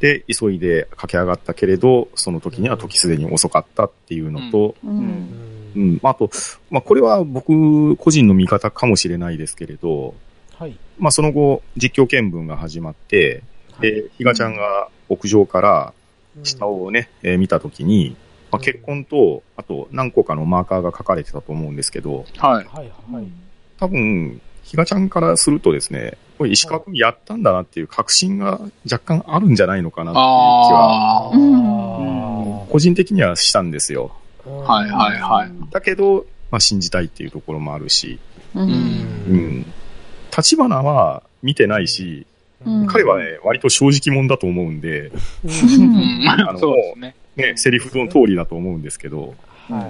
で、急いで駆け上がったけれど、その時には時すでに遅かったっていうのと、う。うんん。うん、まああと、まあこれは僕個人の見方かもしれないですけれど、はい。まあその後実況見分が始まって、で、ひがちゃんが屋上から下をね、えー見た時に、まあ、結婚と、あと何個かのマーカーが書かれてたと思うんですけど、はい。はい、はい。多分、ひがちゃんからするとですね、これ石川君やったんだなっていう確信が若干あるんじゃないのかなっていう気は、ああ個人的にはしたんですよ。あ。はいはいはいだけど、まあ信じたいっていうところもあるし、う。うん。うんん。立花は見てないし、うん彼はね、割と正直者だと思うんで、うんのそうですね。ね、セリフの通りだと思うんですけど、は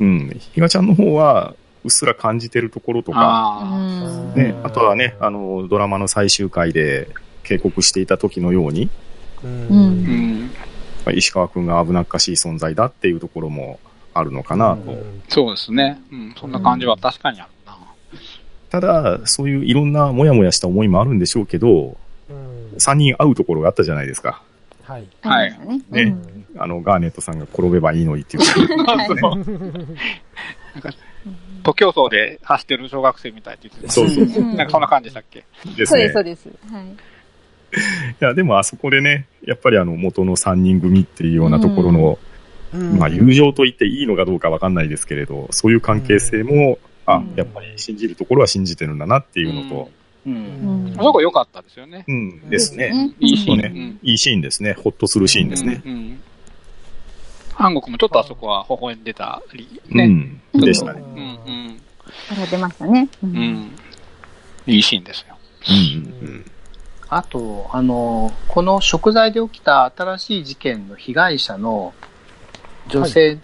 い。うん。ひがちゃんの方は、うっすら感じてるところとか、あうんね、あとはね、あの、ドラマの最終回で警告していた時のように、う。うんあ。うんん。まあ石川くんが危なっかしい存在だっていうところもあるのかなと。うんそうですね。うん、そんな感じは確かにあるな。ただ、そういういろんなモヤモヤした思いもあるんでしょうけど、うん3人会うところがあったじゃないですか。はい。はいね。あの、ガーネットさんが転べばいいのにっていう。徒競走で走ってる小学生みたいって言ってた。そうそう。うんなんかそんな感じでしたっけ？ですねそうです、。そうです。はい。いや、でもあそこでね、やっぱりあの、元の3人組っていうようなところの、うんまあ、友情と言っていいのかどうかわかんないですけれど、そういう関係性も、あうん、やっぱり信じるところは信じてるんだなっていうのと、う。うんんあそこ良かったですよね。うん、ですね。ねいいシーン。いいシーンですね。ほっとするシーンですね。うん。うん韓国もちょっとあそこは微笑んでたり、うね。ん。でしたね。うん、うん、から出ましたね。ううん。うん。いいシーンですよ。うんうんあと、あの、この食材で起きた新しい事件の被害者の女性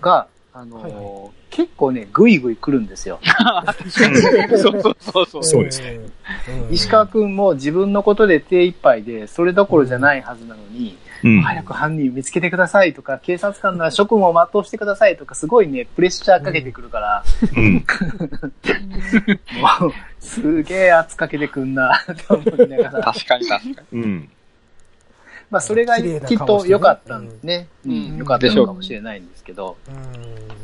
が、あの、はいは結構ね、ぐいぐい来るんですよ。[laughs] そうそうそうそう。そうですねうん。石川くんも自分のことで手一杯で、それどころじゃないはずなのに、うん。早く犯人見つけてくださいとか、警察官が職務を全うしてくださいとか、すごいね、プレッシャーかけてくるから、うん。もう、すげえ圧かけてくんな、と思いながら。確かに確かに。うん。まあ、それがきっと良かったんですね。ううんん、良かったのかもしれないんですけど。うん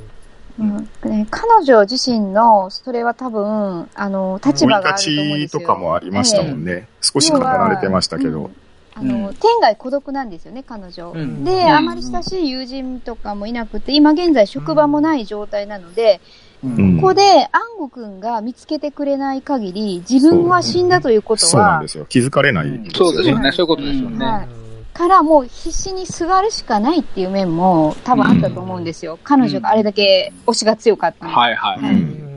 ね彼女自身の、それは多分、あの、立場があると思うんで立ち。とかもありましたもんね。少し語られてましたけどうん。あの、うん天涯孤独なんですよね、彼女。うんで、うんあまり親しい友人とかもいなくて、今現在職場もない状態なので、ううんここで、安吾くんが見つけてくれない限り、自分は死んだということはそうなんで、すよ。気づかれないね。そうですよね。そういうことですよね。はいからもう必死にすがるしかないっていう面も多分あったと思うんですよ。彼女があれだけ推しが強かったのではいはい。はい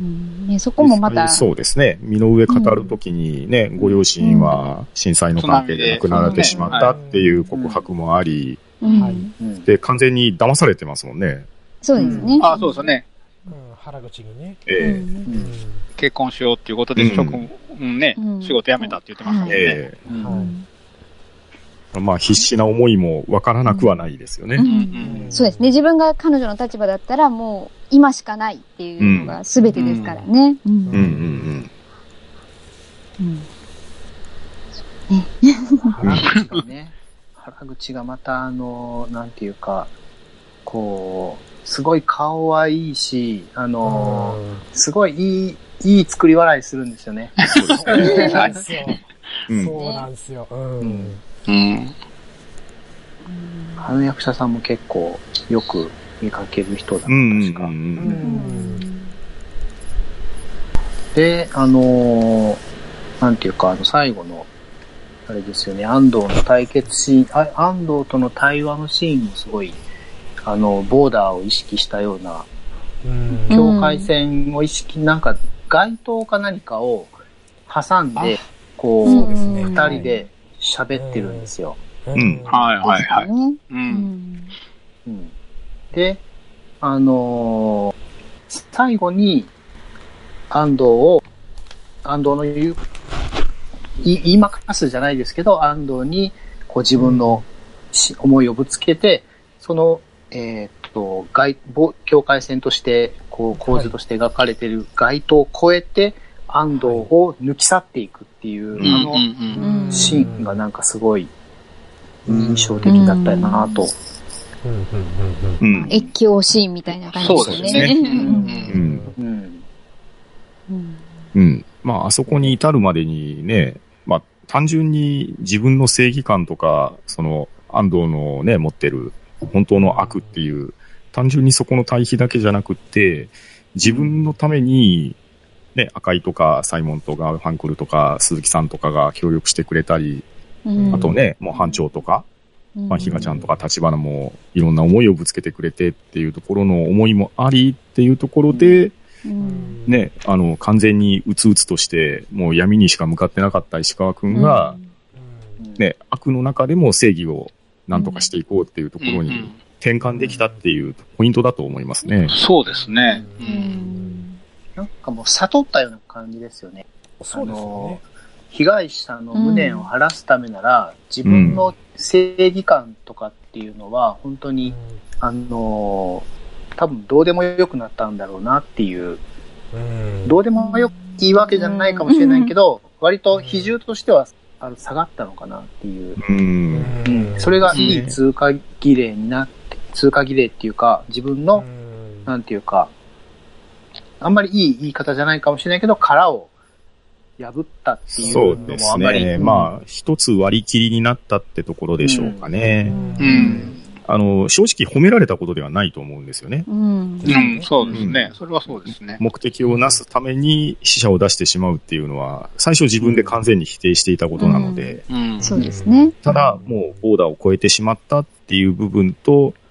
うん。ね、そこもまた、そうですね。身の上語るときにね、ご両親は震災の関係で亡くなられてしまったっていう告白もあり、うんはいうん。で、完全に騙されてますもんね。そうですね。あ、そうですよね。うん腹口にね。うえ。えん。うん。結婚しようっていうことで、うん。職務、うんねうん、仕事辞めたって言ってましたもんね。えうん。はい。えまあ必死な思いもわからなくはないですよね。うんうんそうですね。自分が彼女の立場だったらもう今しかないっていうのが全てですからね。うんうんうんうん原口がね、原口がまたあの、なんていうか、こう、すごい顔はいいし、あの、すごいいい、いい作り笑いするんですよね。そうですね。そうなんですよ。うんそうなんですよ。うん。うん。あの役者さんも結構よく見かける人だった、うんうんうん確か。うんで、あのーなんていうか、あの、最後の、あれですよね、安藤の対決シーン、あ安藤との対話のシーンもすごい、あの、ボーダーを意識したような、うん境界線を意識、なんか、街灯か何かを挟んで、こう、そうですね。人で喋ってるんですよ。うんはいはいはい。う。うんんうんで、あのー最後に、安藤を、安藤の言う、い言いまかすじゃないですけど、安藤に、こう自分のし思いをぶつけて、その、えーっと、外、ぼ境界線として、こう構図として描かれている街灯を越えて、安藤を抜き去っていくっていう、うん。あの、シーンがなんかすごい印象的だったなと。うん。うん。うん。越境シーンみたいな感じですよね。そうですね。うん。まあ、あそこに至るまでにね、まあ、単純に自分の正義感とか、その、安藤のね、持ってる本当の悪っていう、単純にそこの対比だけじゃなくって、自分のために、ね、赤井とかサイモンとかファンクルとか鈴木さんとかが協力してくれたり、うんあとね、もう班長とか、うんまあ、ひがちゃんとか立花もいろんな思いをぶつけてくれてっていうところの思いもありっていうところで、ううんん。ね、あの、完全にうつうつとして、もう闇にしか向かってなかった石川くんが、ね、悪の中でも正義を何とかしていこうっていうところにうん転換できたっていうポイントだと思いますね。そうですね。ううんんなんかもう悟ったような感じですよね。そうですよね。被害者の無念を晴らすためなら、自分の正義感とかっていうのは、本当に、あのー多分どうでもよくなったんだろうなっていう、うん。どうでもよいいわけじゃないかもしれないけど、割と比重としてはあの下がったのかなっていう。うん。うん、それがいい通過儀礼になって、通過儀礼っていうか、自分の、なんていうか、あんまりいい言い方じゃないかもしれないけど、殻を破ったっていうそうのですもあんまり。ね。まあ、一つ割り切りになったってところでしょうかね。うん。あの、正直褒められたことではないと思うんですよね。うん。うん、そうですね。それはそうですね。目的をなすために死者を出してしまうっていうのは、最初自分で完全に否定していたことなので、うん。そうですね。ただ、もうボーダーを超えてしまったっていう部分と、あ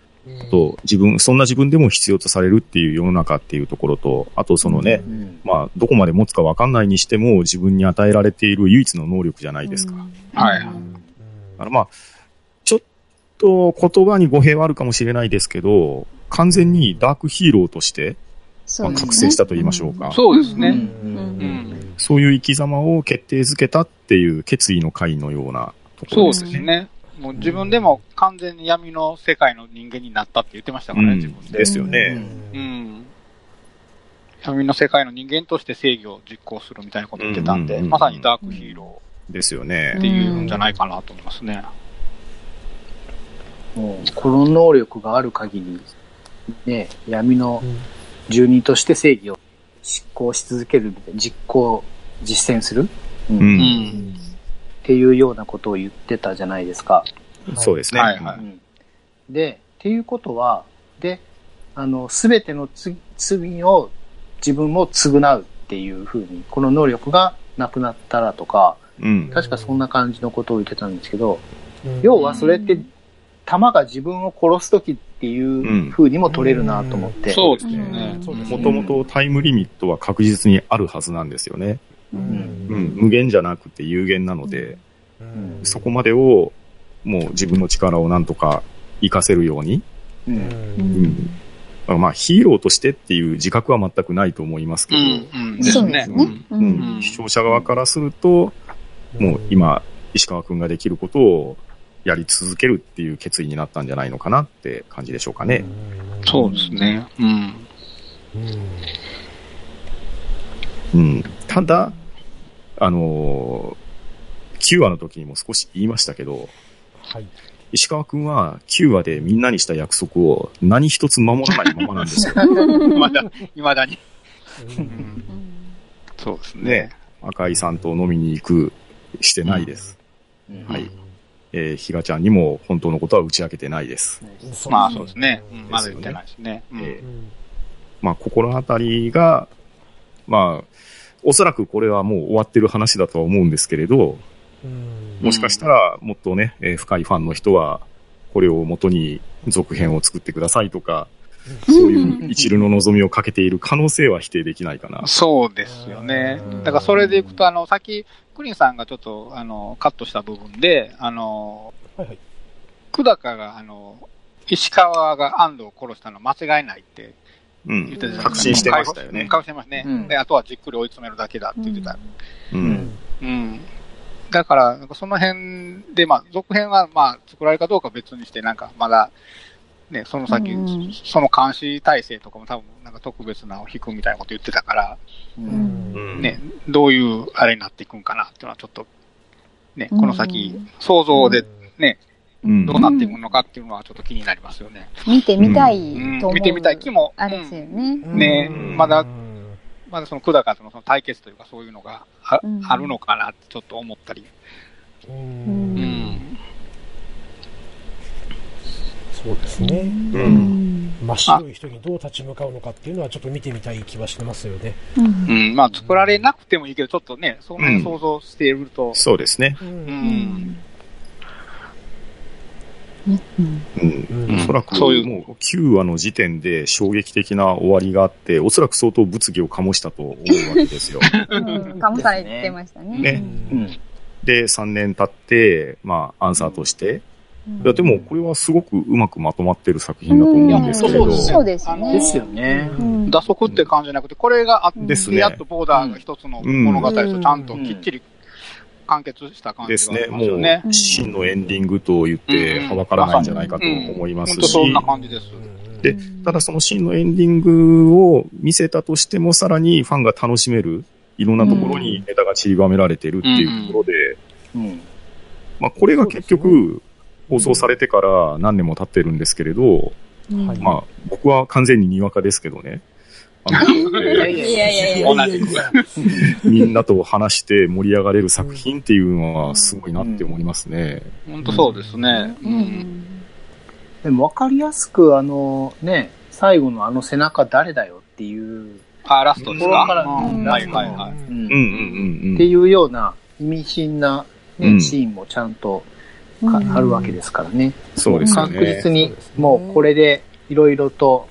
と、自分、そんな自分でも必要とされるっていう世の中っていうところと、あとそのね、うんまあ、どこまで持つかわかんないにしても、自分に与えられている唯一の能力じゃないですか。はい。あの、まあ、ちょっと言葉に語弊はあるかもしれないですけど、完全にダークヒーローとして、まあ、覚醒したと言いましょうか。そうですね。うんうん。そういう生き様を決定づけたっていう決意の会のようなところそうですね。ですね。もう自分でも完全に闇の世界の人間になったって言ってましたからね、自分で。ですよね。うん。闇の世界の人間として正義を実行するみたいなこと言ってたんで、うんうんうんまさにダークヒーロですよーっね。ていうんじゃないかなと思いますね。もうこの能力がある限り、ね、闇の住人として正義を執行し続ける、実行、実践する、うんう。うんん。っていうようなことを言ってたじゃないですか。そうですね。はいはいうんで、っていうことは、で、あの、すべてのつ罪を自分も償うっていうふうに、この能力がなくなったらとか、うん。確かそんな感じのことを言ってたんですけど、要はそれって、弾が自分を殺すときっていう風にも取れるなと思って。そうですよね。そうですもともとタイムリミットは確実にあるはずなんですよね。う。うんうん。無限じゃなくて有限なので、うんそこまでを、もう自分の力をなんとか活かせるように、う。うんん。うん。まあ、ヒーローとしてっていう自覚は全くないと思いますけど、うん。うん。ですねそうです。ね。ううんん。視聴者側からすると、もう、今、石川くんができることをやり続けるっていう決意になったんじゃないのかなって感じでしょうかね。そうですね。うん。うん。ただ、あのー9話の時にも少し言いましたけど、はい。石川くんは9話でみんなにした約束を何一つ守らないままなんですよ。[laughs] まだ、未だに。うんそうですねね。赤井さんと飲みに行く、してないです。うんはい。えー、ひがちゃんにも本当のことは打ち明けてないです。まあそうですね。うんまだ言ってないですね。まあ、心当たりが、まあ、おそらくこれはもう終わってる話だとは思うんですけれど、うんもしかしたらもっとね、えー深いファンの人は、これを元に続編を作ってくださいとか、そういう一縷の望みをかけている可能性は否定できないかな。そうですよねうん。だからそれでいくと、あの、さっき、クリンさんがちょっと、あの、カットした部分で、あの、はいはい。久高が、あの、石川が安藤を殺したの間違いないってうん言ってたじゃないですか。確信してましたよねうん確信してましたね、うんで、あとはじっくり追い詰めるだけだって言ってた。う。うんん。うん。だから、その辺で、まあ、続編は、まあ、作られるかどうかは別にして、なんか、まだ、ね、その先、うんその監視体制とかも多分、なんか特別なを引くみたいなこと言ってたから、う。うんんね、どういうあれになっていくんかなっていうのはちょっと、ね、うんこの先、想像でね、うんどうなっていくのかっていうのはちょっと気になりますよね。見てみたいうんと思う。見てみたい気も、あれですよね。ねうんまだまだその久高とのその対決というかそういうのがあ,、うんあるのかなってちょっと思ったり。ううんうん。そうですね。う。うんん。真っ白い人にどう立ち向かうのかっていうのはちょっと見てみたい気はしてますよね。うんうん。まあ作られなくてもいいけど、ちょっとね、その辺想像していると、そうですね。う。うん。うんうん。うんおそらく、そういうもう9話の時点で衝撃的な終わりがあって、おそらく相当物議を醸したと思うわけですよ。うん。醸されてましたね。ねうん。で、3年経って、まあ、アンサーとして、いや、でも、これはすごくうまくまとまってる作品だと思うんですけれど、うんそうですね。ですよね。うん打足って感じじゃなくて、これがあって、ですねやっとボーダーが一つの物語とちゃんときっちり完結した感じですね。も。う、真のエンディングと言って、はばからないんじゃないかと思いますし本当そん、な感じです。で、ただその真のエンディングを見せたとしても、さらにファンが楽しめる、いろんなところにネタが散りばめられてるっていうところで、うん。まあこれが結局、放送されてから何年も経ってるんですけれど、まあ僕は完全ににわかですけどね。[laughs] みんなと話して盛り上がれる作品っていうのはすごいなって思いますね。本当そうですね。でも分かりやすく、あの、ね、最後のあの背中誰だよっていう、あ、ラストですここからかうんラストはいはいはい。うんうんうんうんうん。っていうような意味深な、ねうんシーンもちゃんとかあるわけですからね。そうですよ確ね。実に、もうこれでいろいろと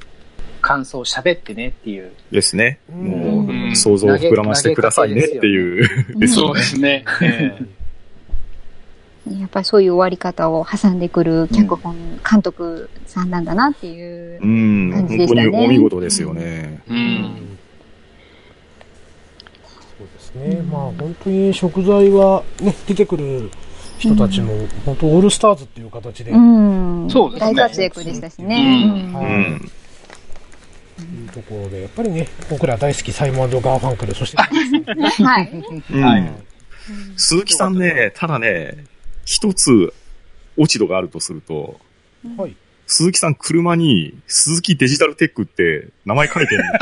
感想を喋ってねっていう。ですね。うんもうんう、想像を膨らましてくださいねっていう。うんそうですね。えやっぱりそういう終わり方を挟んでくる脚本、監督さんなんだなっていうう。ん、感じ本当でしたねにお見事ですよね。えう。うんんそうですね。まあ本当に食材はね、出てくる人たちも本当オールスターズっていう形で、うん。そうですね大活躍でしたしね。うんはいうん。いうところで、やっぱりね、僕ら大好きサイモンガーファンクル、そして、はい。うんはい鈴木さんね、ただね、一つ落ち度があるとすると、はい。鈴木さん車に鈴木デジタルテックって名前書いてるん [laughs]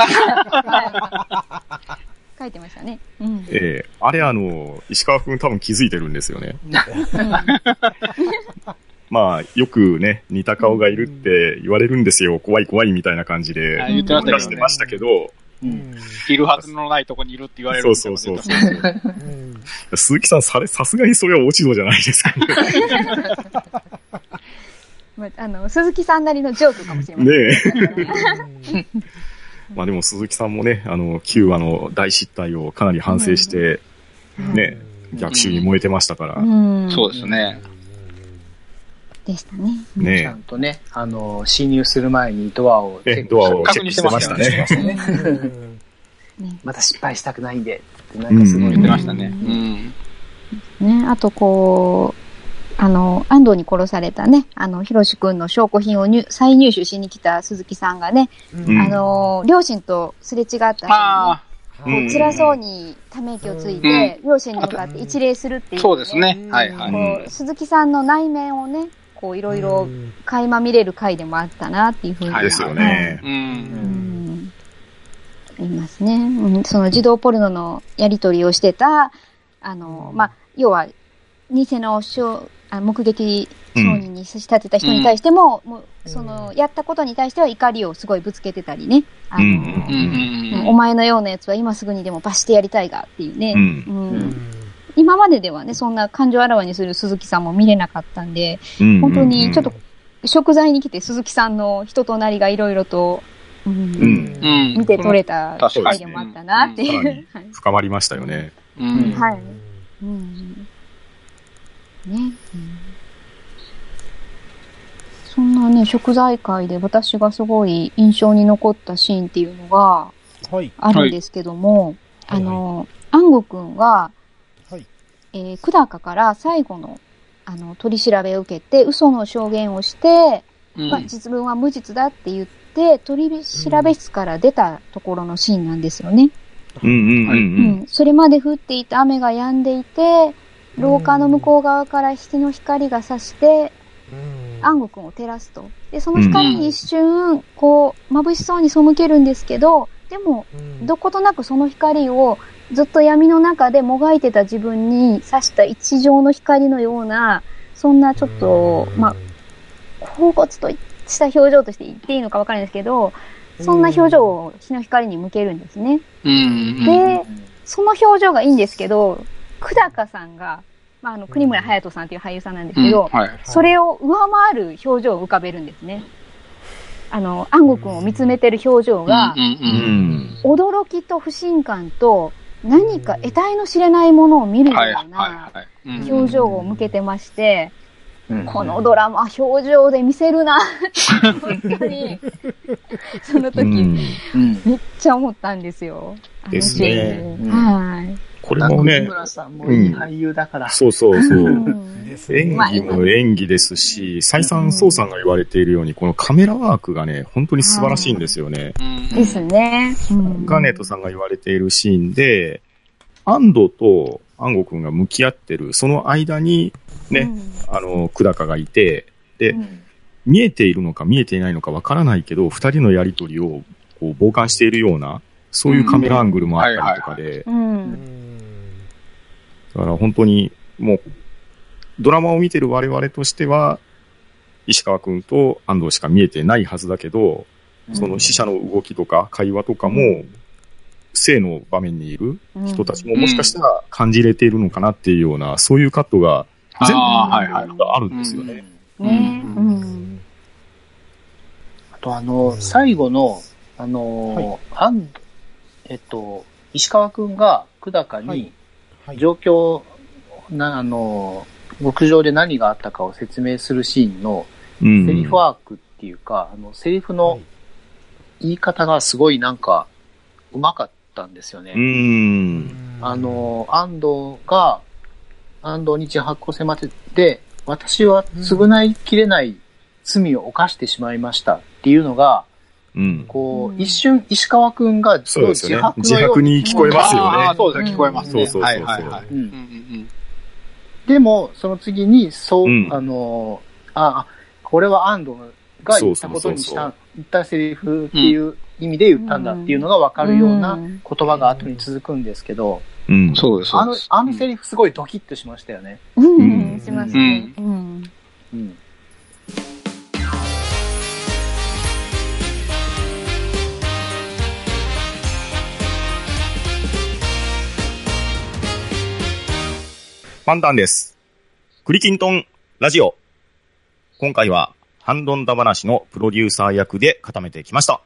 書いてましたね。うん。ええあれあの、石川くん多分気づいてるんですよね。まあ、よくね、似た顔がいるって言われるんですよ。怖い怖いみたいな感じで。あ言ってましたけどね出してましたけど、うんいるはずのないとこにいるって言われるそうんですよそうそうそう。うん鈴木さん、され、さすがにそれは落ち度じゃないですかね。[laughs] まあ、あの、鈴木さんなりのジョークかもしれません。ねえ。[laughs] まあでも鈴木さんもね、あの、9話の大失態をかなり反省して、ね、逆襲に燃えてましたから、うん。そうですね。でしたね。ちゃねんとね、あの、侵入する前にドアをチェえ、ックドアを確認ししててましたまね。うん [laughs] また失敗したくないんで、ってなんかすごいうん言ってましたね。うん。ね、あとこう、あの、安藤に殺されたね、あの、ひろしくんの証拠品を入再入手しに来た鈴木さんがね、うんあの、両親とすれ違った後にね、あこう辛そうにため息をついて、両親に向かって一礼するっていあ、う、そうですね。はいはい。こう、鈴木さんの内面をね、こう、いろいろ垣間見れる回でもあったなっていうふうに。はいですよね。う。うんん。いますね。うん、その児童ポルノのやり取りをしてた、あの、まあ、要は、偽の証あ目撃証人に仕立てた人に対しても、もう、その、やったことに対しては怒りをすごいぶつけてたりね。あの、うんうんうんうん。お前のようなやつは今すぐにでも罰してやりたいがっていうね。うんうん今までではね、そんな感情あらわにする鈴木さんも見れなかったんで、うん本当にちょっと、食材に来て鈴木さんの人となりがいろいろと、うんうんうん。見て取れた確かに回でもあったなっていう。うんはい深まりましたよね。うん。はい。うん。ね。うんそんなね、食材会で私がすごい印象に残ったシーンっていうのがはい。あるんですけども、はいあの、安吾くんが、はいえー、久高から最後の、あの、取り調べを受けて、嘘の証言をして、うんまあ、実分は無実だって言って、取り調べ室から出たところのシーンなんですよね。うんうんうんううん。ん。それまで降っていた雨が止んでいて、廊下の向こう側から日の光が差して、安吾くんを照らすと。で、その光に一瞬、こう、眩しそうに背けるんですけど、でも、どことなくその光をずっと闇の中でもがいてた自分に差した一条の光のような、そんなちょっと、まあ、恍惚とした表情として言っていいのかわからないですけど、そんな表情を日の光に向けるんですね。うん。で、その表情がいいんですけど、久高さんが、まあ、あの、国村隼人さんという俳優さんなんですけど、はい。それを上回る表情を浮かべるんですね。あの、安吾くんを見つめてる表情がう、んうん驚きと不信感と、何か得体の知れないものを見るような表情を向けてまして、うん。このドラマ表情で見せるな。[laughs] 本当に、その時、うん。うん。めっちゃ思ったんですよ。で。すね。はい。これもね中、村さんもいい俳優だから。そうそうそうう。んですね演技も演技ですし、再三宋さんが言われているように、このカメラワークがね、本当に素晴らしいんですよね。うんですね。うんガーネットさんが言われているシーンで、安藤と安吾くんが向き合ってる、その間に、ね、あの、久高がいて、で、うん見えているのか見えていないのかわからないけど、二人のやりとりをこう傍観しているような、そういうカメラアングルもあったりとかで、う。うんんだから本当にもう、ドラマを見てる我々としては、石川くんと安藤しか見えてないはずだけど、その死者の動きとか会話とかも、生の場面にいる人たちももしかしたら感じれているのかなっていうような、そういうカットが全部あるんですよね。あとあの、最後の、あの、アンえっと、石川くんが久高にはいはい。状況、な、あの、牧場で何があったかを説明するシーンのうんセリフワークっていうか、あの、セリフの言い方がすごいなんか、うまかったんですよね。うーん。あの、安藤が、安藤に自白を迫ってて、私は償いきれない罪を犯してしまいましたっていうのが、うん。こう、うん一瞬石川くんがそうですよね。自のよう白に聞こえますよああ、ね。そうですね、聞こえますね。そうそうそうそうはいはいはい。うんうんうんでも、その次に、そう、うんあの、あ、あこれは安藤が言ったことにした、言ったセリフっていう意味で言ったんだっていうのがわかるようなうん言葉が後に続くんですけど、うん。そうです、そあのうです。、あのセリフすごいドキッとしましたよね。うん。しますね。うん。うん。パンタンです。クリキントンラジオ。今回は、ハンドンダ話のプロデューサー役で固めてきました。